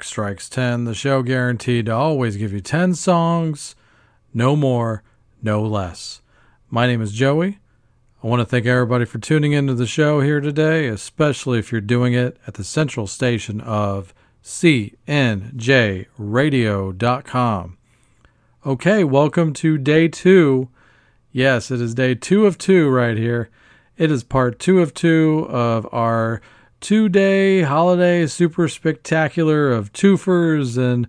Strikes 10, the show guaranteed to always give you 10 songs, no more, no less. My name is Joey. I want to thank everybody for tuning into the show here today, especially if you're doing it at the central station of CNJRadio.com. Okay, welcome to day two. Yes, it is day two of two right here. It is part two of two of our two day holiday super spectacular of twofers and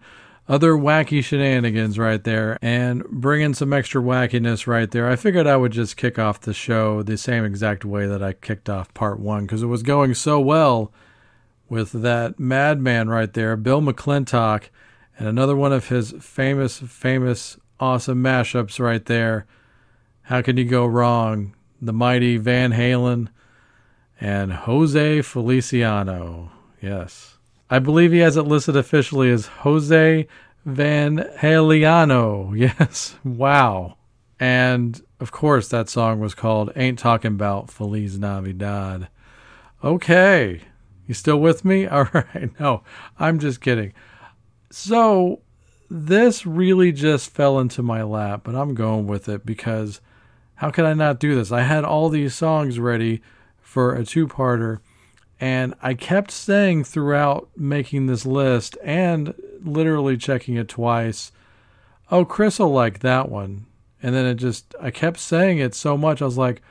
other wacky shenanigans right there and bringing some extra wackiness right there. I figured I would just kick off the show the same exact way that I kicked off part one because it was going so well with that madman right there, Bill McClintock, and another one of his famous, famous, awesome mashups right there. How can you go wrong? The mighty Van Halen and Jose Feliciano. Yes. I believe he has it listed officially as Jose Van Haliano. Yes. Wow. And of course, that song was called Ain't Talking About Feliz Navidad. Okay. You still with me? All right. No, I'm just kidding. So, this really just fell into my lap, but I'm going with it because how could I not do this? I had all these songs ready for a two parter, and I kept saying throughout making this list and literally checking it twice, oh, Chris will like that one. And then it just, I kept saying it so much, I was like,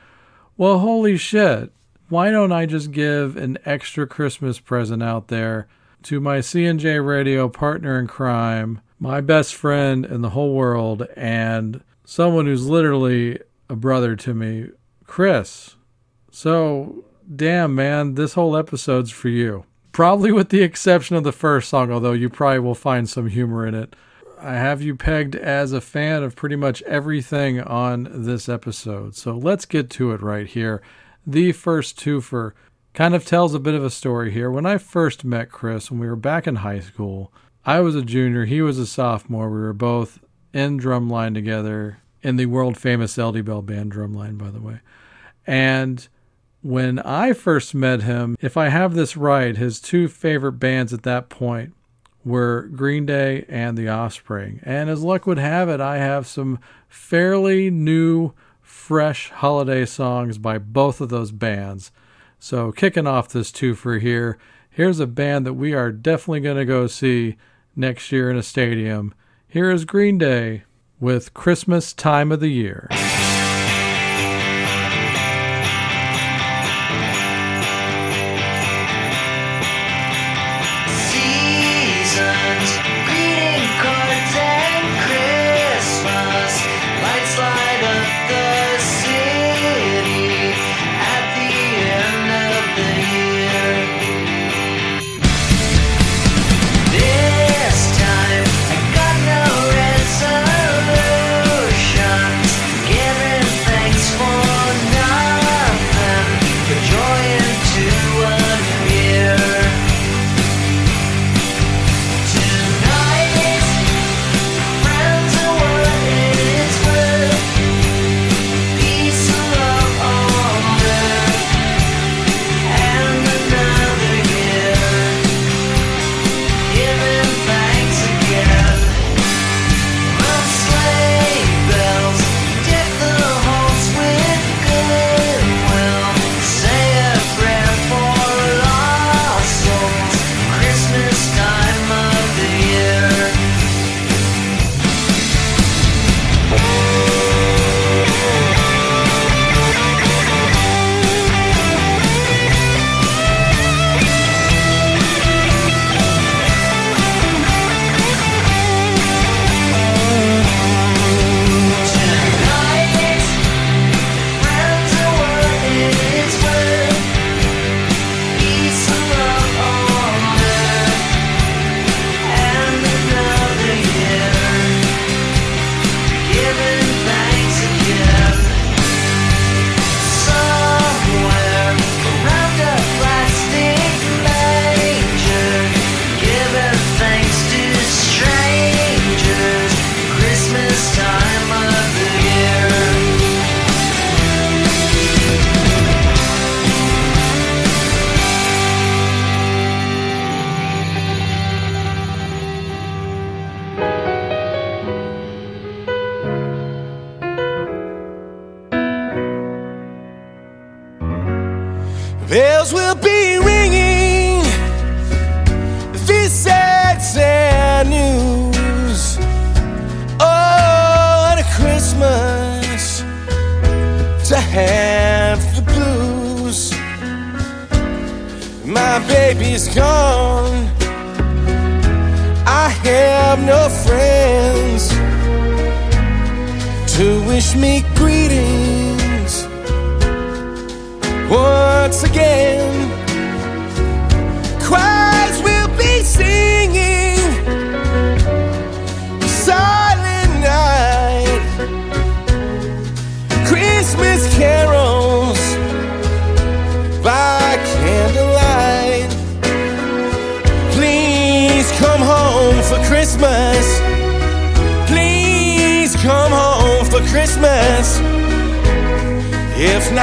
well, holy shit. Why don't I just give an extra Christmas present out there to my CNJ radio partner in crime, my best friend in the whole world, and someone who's literally a brother to me, Chris. So, damn, man, this whole episode's for you. Probably with the exception of the first song, although you probably will find some humor in it. I have you pegged as a fan of pretty much everything on this episode. So let's get to it right here. The first twofer kind of tells a bit of a story here. When I first met Chris, when we were back in high school, I was a junior, he was a sophomore. We were both in drumline together in the world famous LD Bell band drumline, by the way. And when I first met him, if I have this right, his two favorite bands at that point were Green Day and The Offspring. And as luck would have it, I have some fairly new, fresh holiday songs by both of those bands. So, kicking off this two for here, here's a band that we are definitely going to go see next year in a stadium. Here is Green Day with Christmas Time of the Year.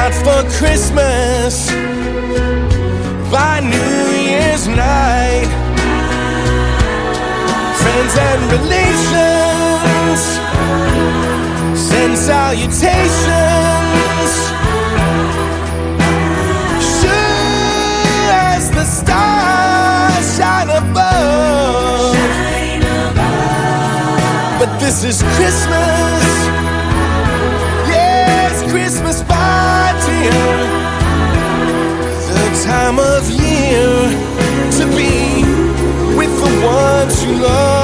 Not for Christmas, by New Year's night, friends and relations send salutations. Sure as the stars shine above. But this is Christmas. Ones you love.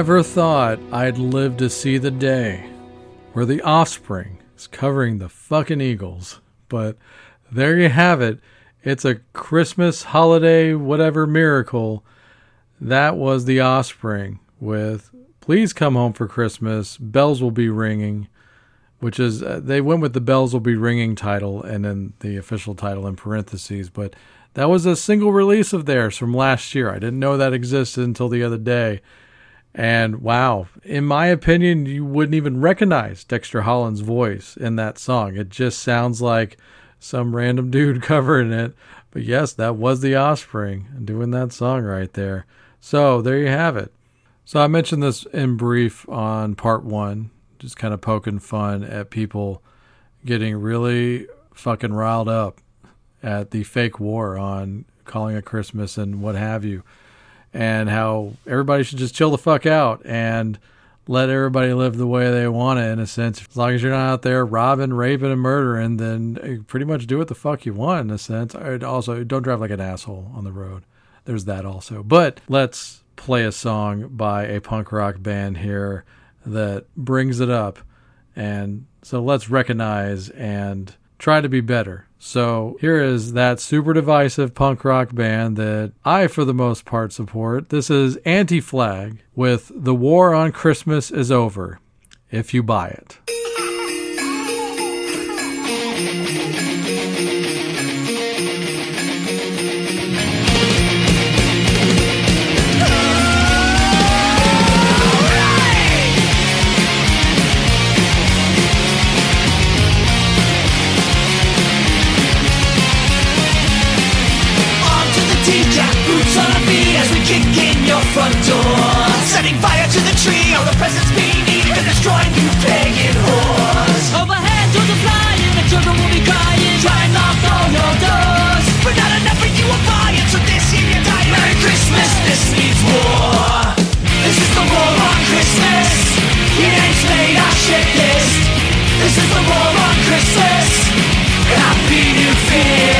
Never thought I'd live to see the day where the offspring is covering the fucking Eagles. But there you have it. It's a Christmas holiday, whatever miracle. That was the offspring with Please Come Home for Christmas. Bells will be ringing, which is, uh, they went with the Bells will be ringing title and then the official title in parentheses. But that was a single release of theirs from last year. I didn't know that existed until the other day. And wow, in my opinion, you wouldn't even recognize Dexter Holland's voice in that song. It just sounds like some random dude covering it. But yes, that was the offspring doing that song right there. So there you have it. So I mentioned this in brief on part one, just kind of poking fun at people getting really fucking riled up at the fake war on calling it Christmas and what have you and how everybody should just chill the fuck out and let everybody live the way they want it in a sense. As long as you're not out there robbing, raping, and murdering, then pretty much do what the fuck you want in a sense. Also, don't drive like an asshole on the road. There's that also. But let's play a song by a punk rock band here that brings it up. And so let's recognize and try to be better. So here is that super divisive punk rock band that I, for the most part, support. This is Anti Flag with The War on Christmas is Over, if you buy it. to the tree, all the presents we need to destroy you pagan whores. Overhead to the flying, the children will be crying. Try and lock all your doors, but not enough for you are buying. So this year you're dying. Merry Christmas, this means war. This is the war on Christmas. It ain't made our shit list. This is the war on Christmas. Happy New Year.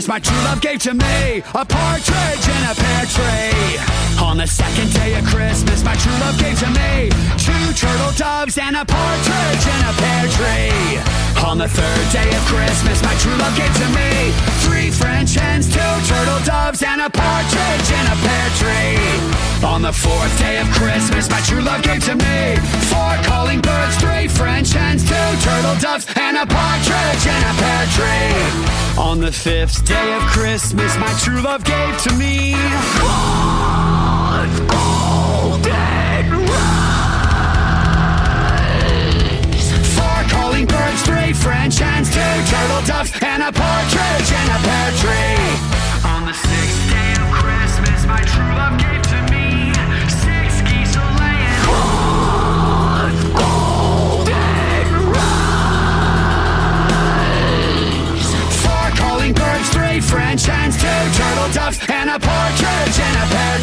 Christmas, my true love gave to me a partridge in a pear tree. On the second day of Christmas, my true love gave to me two turtle doves and a partridge in a pear tree. On the third day of Christmas, my true love gave to me three French hens, two turtle doves, and a partridge in a pear tree. On the fourth day of Christmas, my true love gave to me four calling birds, three French hens, two turtle doves, and a partridge in a pear tree. On the fifth day of Christmas, my true love gave to me French hens, two turtle doves, and a partridge in a pear tree. On the sixth day of Christmas, my true love gave to me six geese a laying. One golden Four calling birds, three French hens, two turtle doves, and a partridge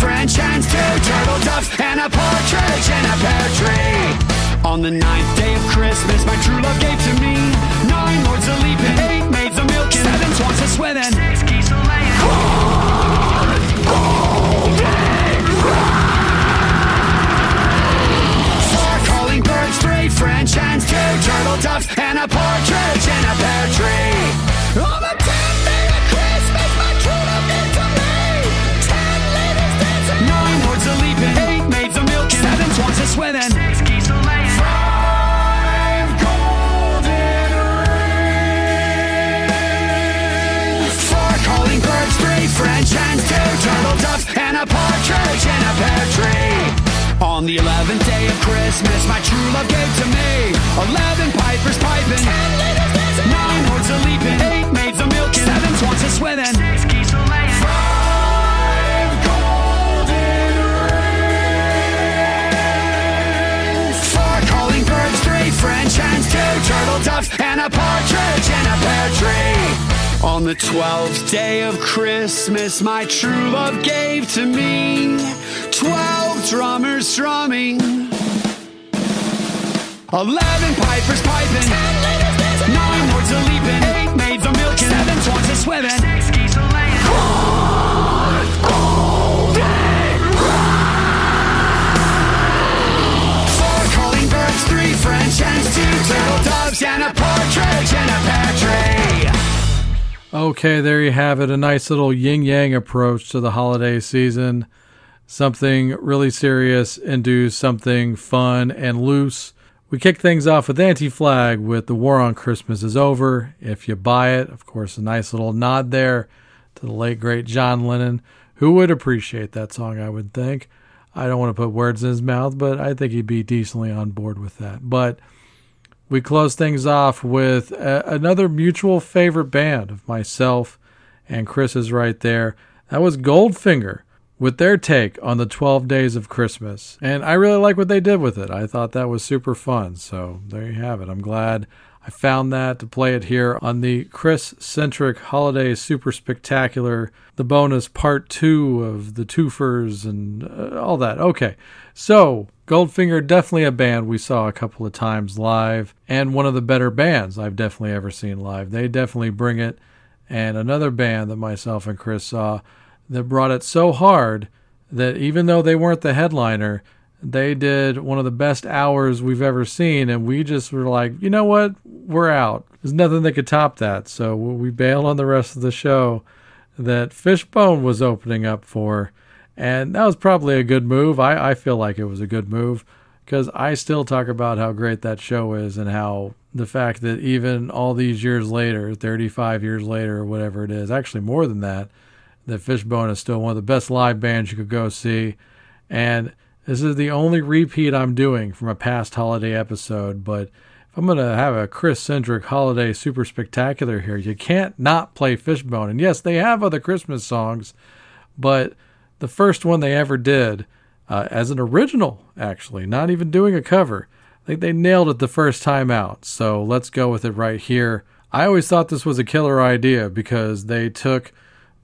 French hens, two turtle doves, and a partridge in a pear tree. On the ninth day of Christmas, my true love gave to me nine lords a leaping, eight maids a milking, seven swans a swimming, six geese a laying, one golden Four calling birds, three French hens, two turtle doves, and a partridge in a pear tree. Swimming, six five golden rings, four calling birds, three French hens, two turtle doves, and a partridge in a pear tree. On the eleventh day of Christmas, my true love gave to me eleven pipers piping, ten nine lords a leaping, eight maids a milking, seven swans a swimming, tree. On the twelfth day of Christmas, my true love gave to me twelve drummers strumming, eleven pipers piping, ten ladies dancing, nine lords a leaping, eight maids a milking, seven swans a swimming, French hens, two turtle doves, and a partridge in a pear tree. Okay, there you have it. A nice little yin yang approach to the holiday season. Something really serious and do something fun and loose. We kick things off with Anti Flag with The War on Christmas is Over. If you buy it, of course, a nice little nod there to the late, great John Lennon, who would appreciate that song, I would think. I don't want to put words in his mouth, but I think he'd be decently on board with that. But we close things off with a, another mutual favorite band of myself and Chris is right there. That was Goldfinger with their take on the 12 days of Christmas. And I really like what they did with it. I thought that was super fun. So there you have it. I'm glad I found that to play it here on the Chris centric holiday super spectacular, the bonus part two of the twofers and uh, all that. Okay. So Goldfinger, definitely a band we saw a couple of times live, and one of the better bands I've definitely ever seen live. They definitely bring it. And another band that myself and Chris saw that brought it so hard that even though they weren't the headliner, they did one of the best hours we've ever seen. And we just were like, you know what? We're out. There's nothing that could top that. So we bailed on the rest of the show that Fishbone was opening up for. And that was probably a good move. I, I feel like it was a good move because I still talk about how great that show is and how the fact that even all these years later, 35 years later, or whatever it is, actually more than that, that Fishbone is still one of the best live bands you could go see. And this is the only repeat I'm doing from a past holiday episode, but if I'm going to have a Chris centric holiday super spectacular here, you can't not play Fishbone. And yes, they have other Christmas songs, but the first one they ever did uh, as an original, actually, not even doing a cover. I think they nailed it the first time out. So let's go with it right here. I always thought this was a killer idea because they took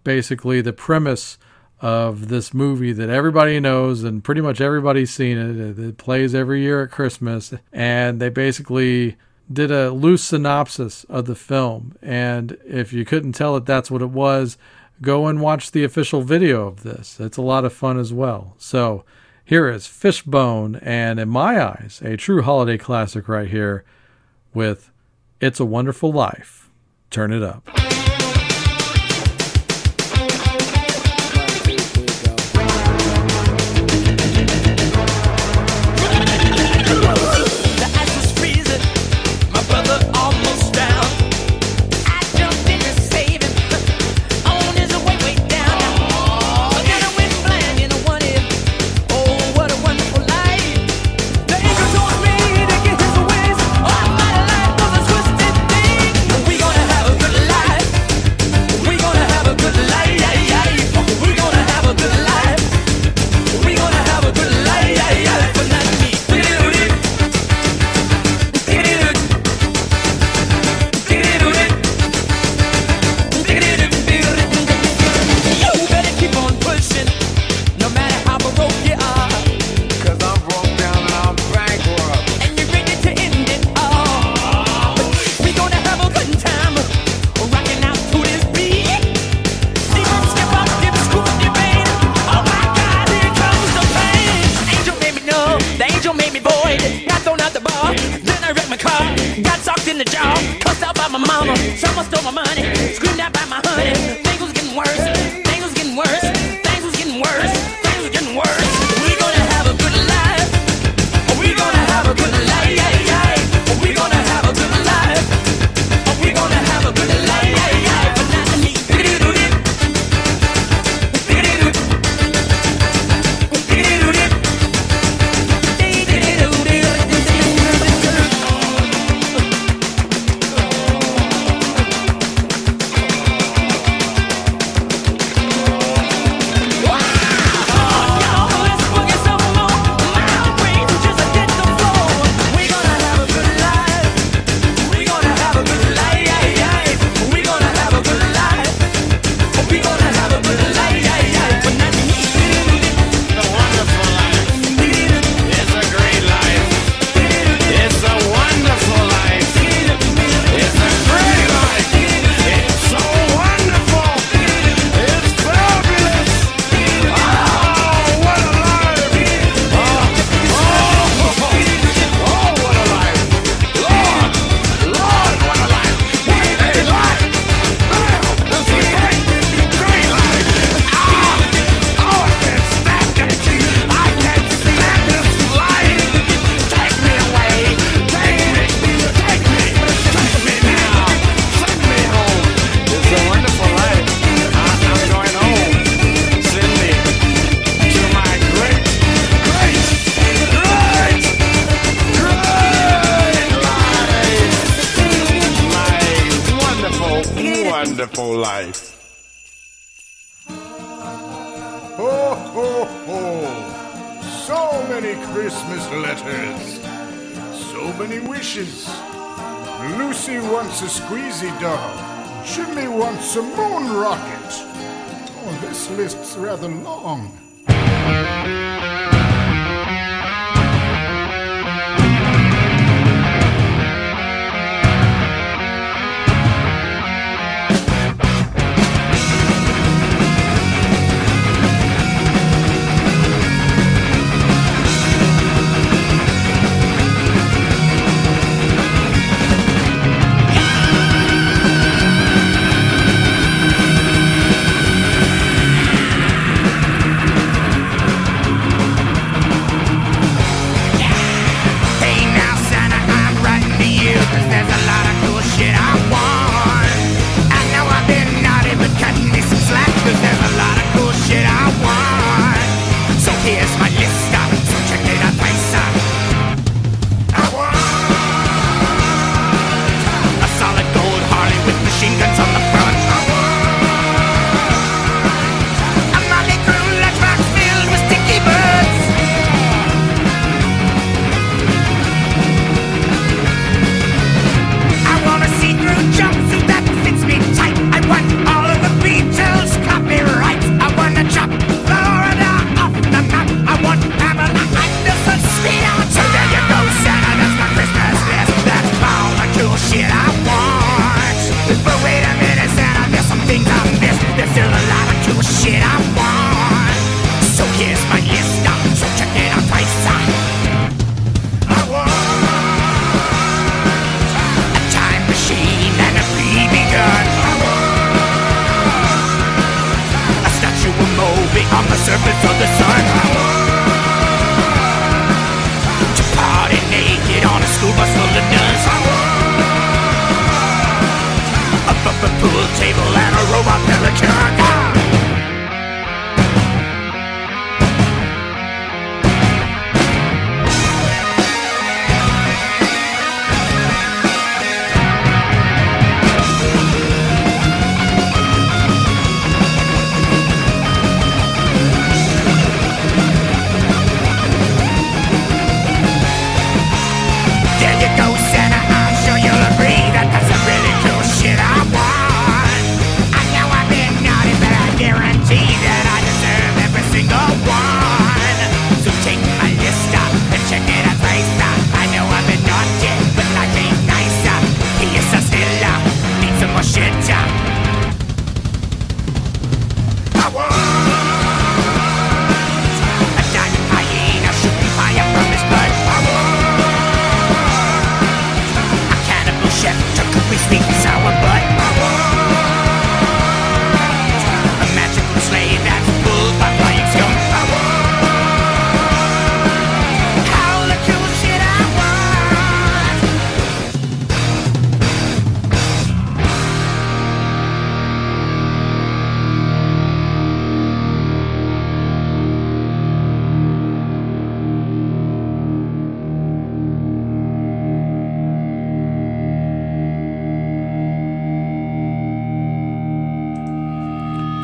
basically the premise of this movie that everybody knows and pretty much everybody's seen it. It plays every year at Christmas. And they basically did a loose synopsis of the film. And if you couldn't tell it, that's what it was. Go and watch the official video of this. It's a lot of fun as well. So here is Fishbone, and in my eyes, a true holiday classic right here with It's a Wonderful Life. Turn it up.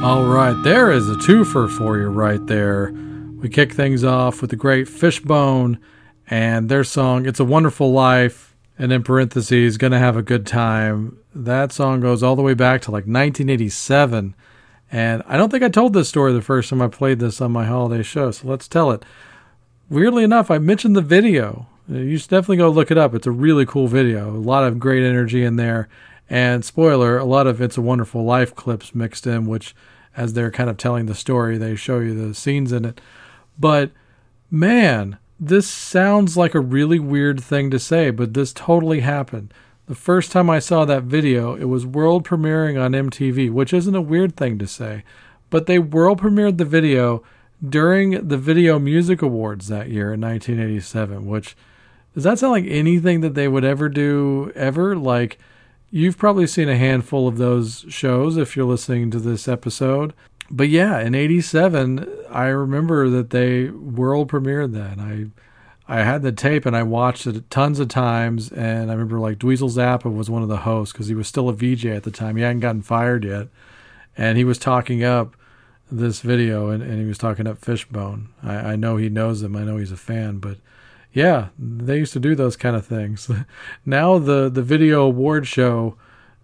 All right, there is a twofer for you right there. We kick things off with the great Fishbone and their song "It's a Wonderful Life," and in parentheses, "Gonna Have a Good Time." That song goes all the way back to like 1987, and I don't think I told this story the first time I played this on my holiday show. So let's tell it. Weirdly enough, I mentioned the video. You should definitely go look it up. It's a really cool video. A lot of great energy in there. And spoiler, a lot of It's a Wonderful Life clips mixed in, which, as they're kind of telling the story, they show you the scenes in it. But man, this sounds like a really weird thing to say, but this totally happened. The first time I saw that video, it was world premiering on MTV, which isn't a weird thing to say, but they world premiered the video during the Video Music Awards that year in 1987, which does that sound like anything that they would ever do ever? Like, you've probably seen a handful of those shows if you're listening to this episode. But yeah, in 87, I remember that they world premiered that. I I had the tape and I watched it tons of times. And I remember like Dweezil Zappa was one of the hosts because he was still a VJ at the time. He hadn't gotten fired yet. And he was talking up this video and, and he was talking up Fishbone. I, I know he knows him. I know he's a fan, but yeah, they used to do those kind of things. now the the video award show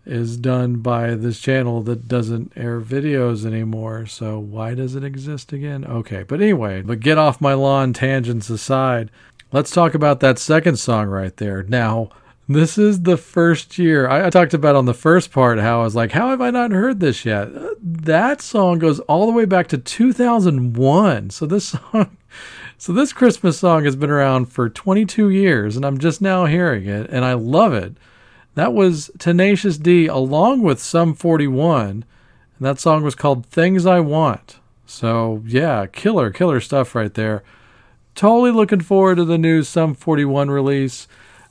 is done by this channel that doesn't air videos anymore. So why does it exist again? Okay, but anyway, but get off my lawn tangents aside. Let's talk about that second song right there. Now, this is the first year I, I talked about on the first part how I was like, how have I not heard this yet? Uh, That song goes all the way back to 2001. So this song so this Christmas song has been around for 22 years, and I'm just now hearing it, and I love it. That was Tenacious D along with Sum 41, and that song was called Things I Want. So yeah, killer, killer stuff right there. Totally looking forward to the new Sum 41 release.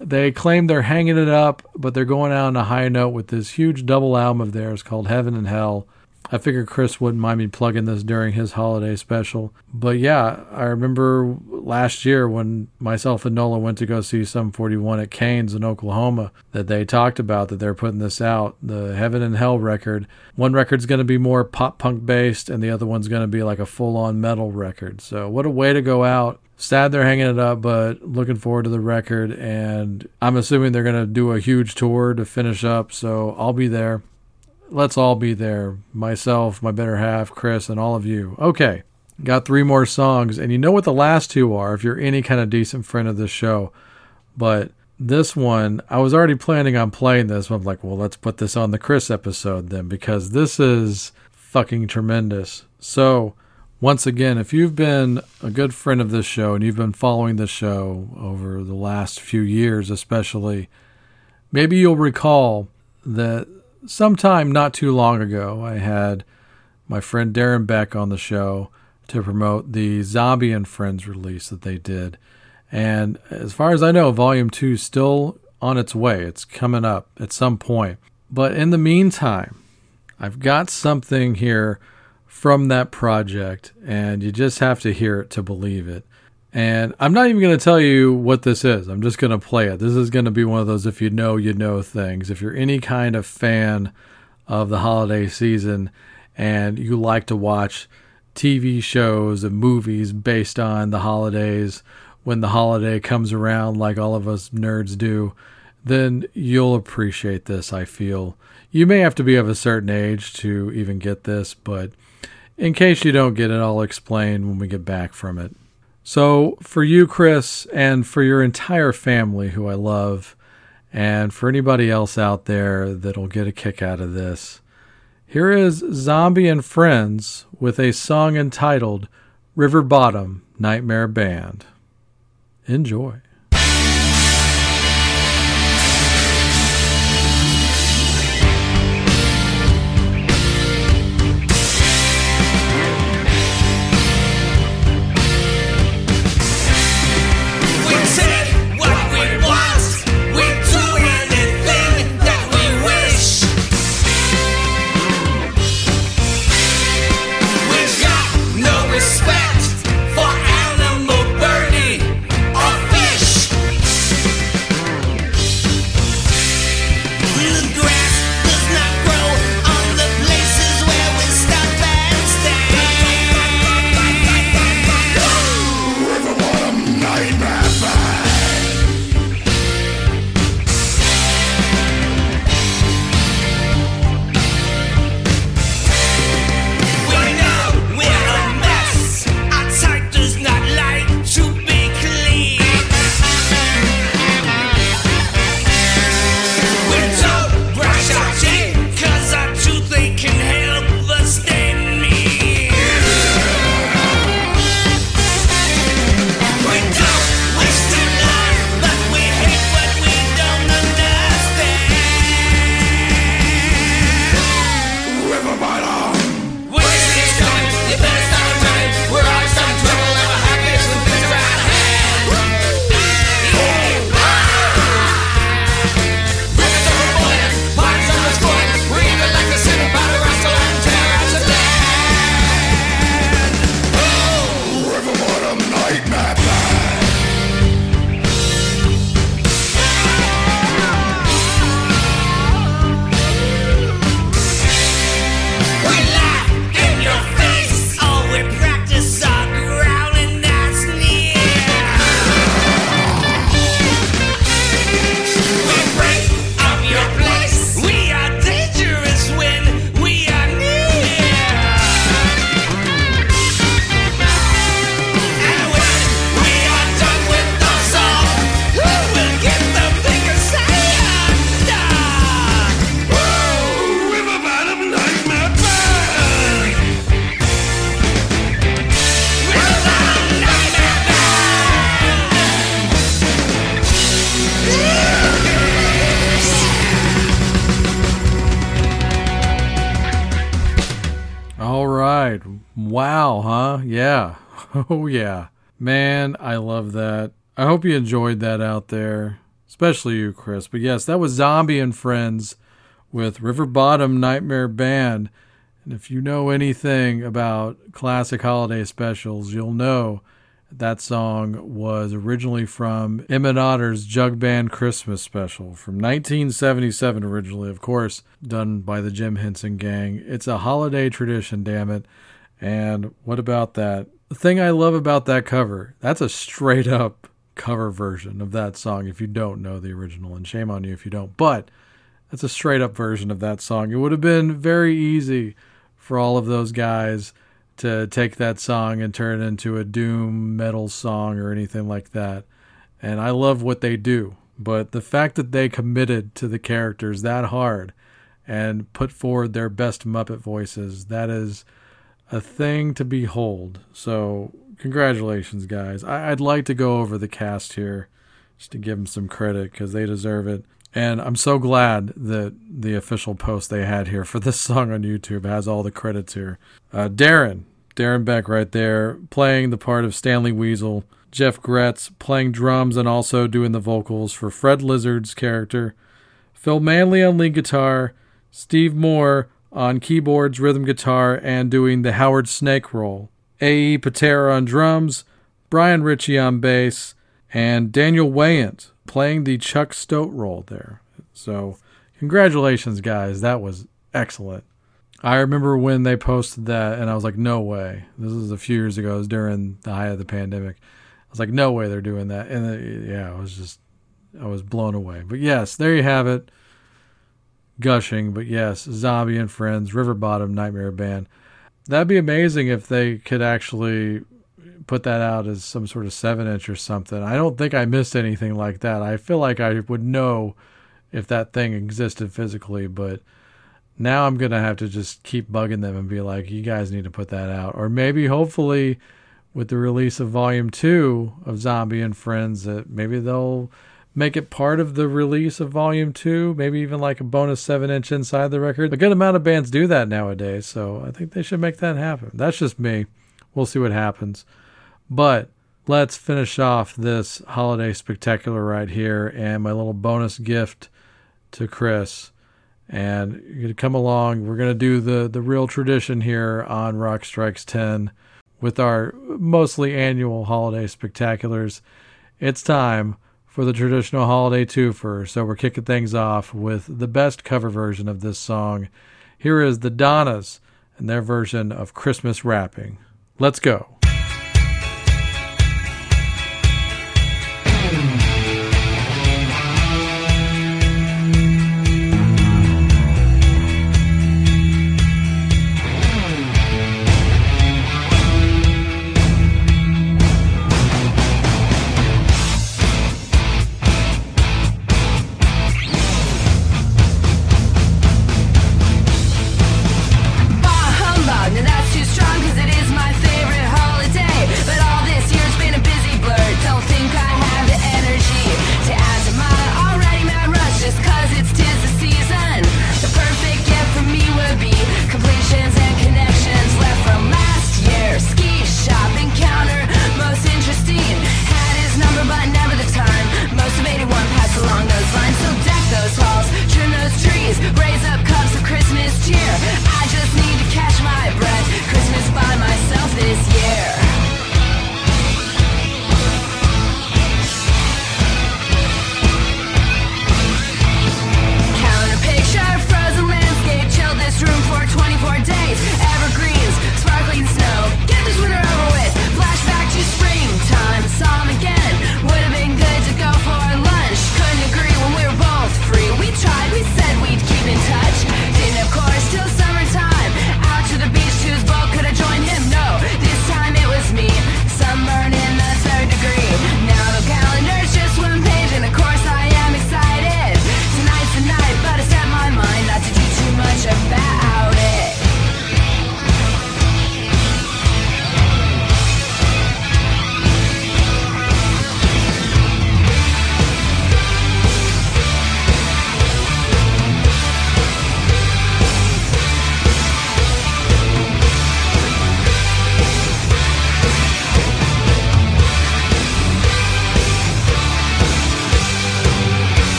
They claim they're hanging it up, but they're going out on a high note with this huge double album of theirs called Heaven and Hell. I figured Chris wouldn't mind me plugging this during his holiday special. But yeah, I remember last year when myself and Nola went to go see Sum 41 at Cain's in Oklahoma that they talked about that they're putting this out, the Heaven and Hell record. One record's going to be more pop punk based, and the other one's going to be like a full on metal record. So, what a way to go out. Sad they're hanging it up, but looking forward to the record. And I'm assuming they're going to do a huge tour to finish up. So, I'll be there let's all be there. Myself, my better half, Chris, and all of you. Okay, got three more songs, and you know what the last two are if you're any kind of decent friend of this show. But this one, I was already planning on playing this. But I'm like, well, let's put this on the Chris episode then, because this is fucking tremendous. So, once again, if you've been a good friend of this show and you've been following this show over the last few years, especially, maybe you'll recall that sometime not too long ago, I had my friend Darren Beck on the show to promote the Zombi and Friends release that they did. And as far as I know, Volume 2 is still on its way. It's coming up at some point. But in the meantime, I've got something here from that project, and you just have to hear it to believe it. And I'm not even going to tell you what this is. I'm just going to play it. This is going to be one of those if you know, you know things. If you're any kind of fan of the holiday season and you like to watch TV shows and movies based on the holidays when the holiday comes around, like all of us nerds do, then you'll appreciate this, I feel. You may have to be of a certain age to even get this, but in case you don't get it, I'll explain when we get back from it. So, for you, Chris, and for your entire family who I love, and for anybody else out there that'll get a kick out of this, here is Zombi and Friends with a song entitled River Bottom Nightmare Band. Enjoy. Oh, yeah. Man, I love that. I hope you enjoyed that out there, especially you, Chris. But yes, that was Zombi and Friends with River Bottom Nightmare Band. And if you know anything about classic holiday specials, you'll know that song was originally from Emmett Otter's Jug Band Christmas special from 1977, originally, of course, done by the Jim Henson Gang. It's a holiday tradition, damn it. And what about that? The thing I love about that cover, that's a straight up cover version of that song if you don't know the original, and shame on you if you don't. But that's a straight up version of that song. It would have been very easy for all of those guys to take that song and turn it into a doom metal song or anything like that. And I love what they do. But the fact that they committed to the characters that hard and put forward their best Muppet voices, that is a thing to behold. So, congratulations, guys. I- I'd like to go over the cast here just to give them some credit because they deserve it. And I'm so glad that the official post they had here for this song on YouTube has all the credits here. Uh, Darren, Darren Beck right there playing the part of Stanley Weasel. Jeff Gretz playing drums and also doing the vocals for Fred Lizard's character. Phil Manley on lead guitar. Steve Moore on keyboards, rhythm guitar, and doing the Howard Snake role. A.E. Paterra on drums. Brian Ritchie on bass. And Daniel Wayant playing the Chuck Stoat role there. So, congratulations, guys. That was excellent. I remember when they posted that, and I was like, no way. This was a few years ago. It was during the height of the pandemic. I was like, no way they're doing that. And uh, yeah, I was just, I was blown away. But yes, there you have it. Gushing, but yes, Zombi and Friends, River Bottom Nightmare Band. That'd be amazing if they could actually put that out as some sort of seven inch or something. I don't think I missed anything like that. I feel like I would know if that thing existed physically, but now I'm gonna have to just keep bugging them and be like, you guys need to put that out. Or maybe hopefully with the release of volume two of Zombi and Friends that maybe they'll make it part of the release of volume two, maybe even like a bonus seven inch inside the record. A good amount of bands do that nowadays, so I think they should make that happen. That's just me. We'll see what happens. But let's finish off this holiday spectacular right here and my little bonus gift to Chris. And you're gonna come along. We're gonna do the the real tradition here on Rock Strikes Ten with our mostly annual holiday spectaculars. It's time for the traditional holiday twofer. So we're kicking things off with the best cover version of this song. Here is the Donnas and their version of Christmas Wrapping. Let's go.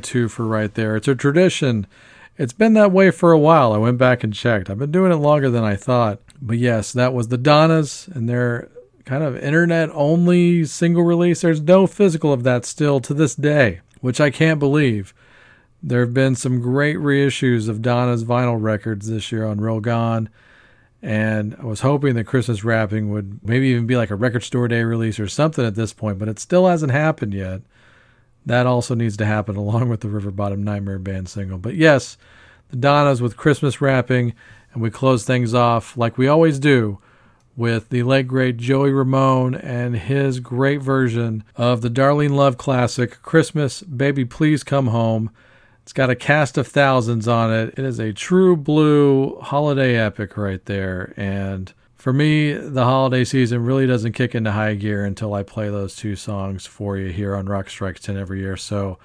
Holiday for right there. It's a tradition. It's been that way for a while. I went back and checked. I've been doing it longer than I thought. But yes, that was the Donnas and their kind of internet only single release. There's no physical of that still to this day, which I can't believe. There have been some great reissues of Donna's vinyl records this year on Real Gone. And I was hoping that Christmas wrapping would maybe even be like a record store day release or something at this point, but it still hasn't happened yet. That also needs to happen along with the River Bottom Nightmare Band single. But yes, the Donnas with Christmas wrapping, and we close things off like we always do with the late great Joey Ramone and his great version of the Darlene Love classic, Christmas Baby Please Come Home. It's got a cast of thousands on it. It is a true blue holiday epic right there. And for me, the holiday season really doesn't kick into high gear until I play those two songs for you here on Rock Strikes 10 every year. So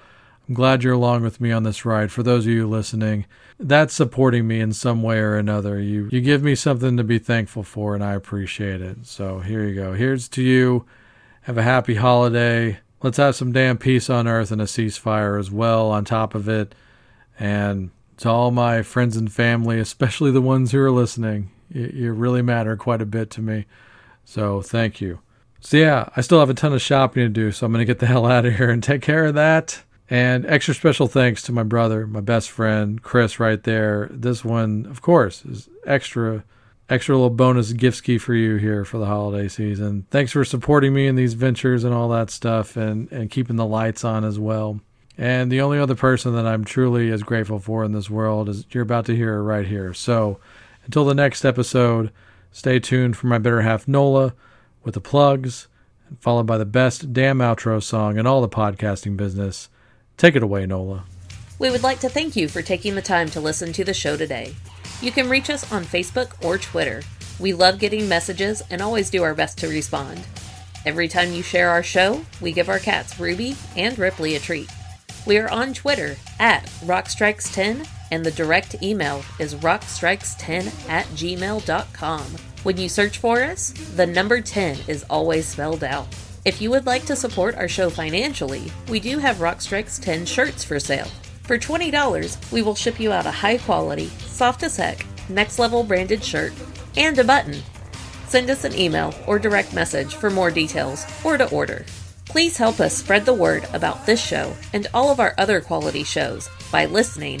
I'm glad you're along with me on this ride. For those of you listening, that's supporting me in some way or another. You you give me something to be thankful for and I appreciate it. So here you go. Here's to you. Have a happy holiday. Let's have some damn peace on earth and a ceasefire as well on top of it. And to all my friends and family, especially the ones who are listening, you, really matter quite a bit to me. So thank you. So yeah, I still have a ton of shopping to do, so I'm going to get the hell out of here and take care of that. And extra special thanks to my brother, my best friend, Chris, right there. This one, of course, is extra, extra little bonus gift ski for you here for the holiday season. Thanks for supporting me in these ventures and all that stuff and, and keeping the lights on as well. And the only other person that I'm truly as grateful for in this world is you're about to hear right here. So until the next episode, stay tuned for my better half Nola with the plugs, followed by the best damn outro song in all the podcasting business. Take it away, Nola. We would like to thank you for taking the time to listen to the show today. You can reach us on Facebook or Twitter. We love getting messages and always do our best to respond. Every time you share our show, we give our cats Ruby and Ripley a treat. We are on Twitter at Rockstrikes10 and the direct email is rockstrikes10 at gmail.com. When you search for us, the number 10 is always spelled out. If you would like to support our show financially, we do have Rockstrikes 10 shirts for sale. For $20, we will ship you out a high quality, soft as heck, next level branded shirt and a button. Send us an email or direct message for more details or to order. Please help us spread the word about this show and all of our other quality shows by listening,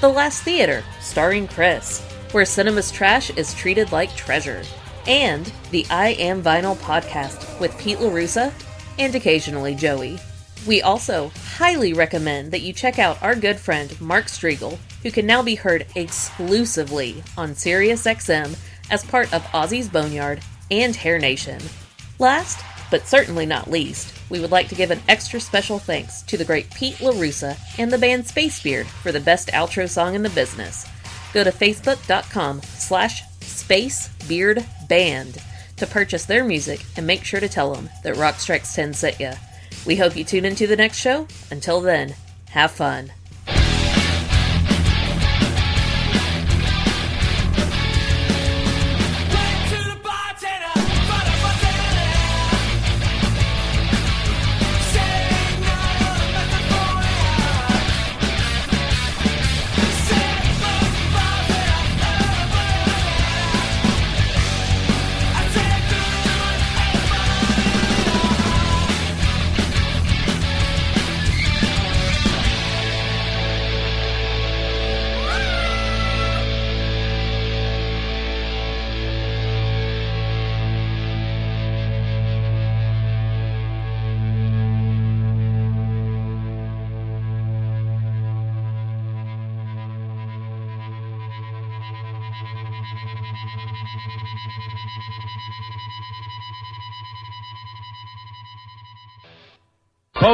The Last Theater, starring Chris, where cinema's trash is treated like treasure. And the I Am Vinyl podcast with Pete LaRussa and occasionally Joey. We also highly recommend that you check out our good friend Mark Strigl, who can now be heard exclusively on SiriusXM as part of Ozzy's Boneyard and Hair Nation. Last, but certainly not least, we would like to give an extra special thanks to the great Pete LaRussa and the band Spacebeard for the best outro song in the business. Go to facebook.com slash spacebeardband to purchase their music and make sure to tell them that Rock Strikes 10 sent ya. We hope you tune into the next show. Until then, have fun.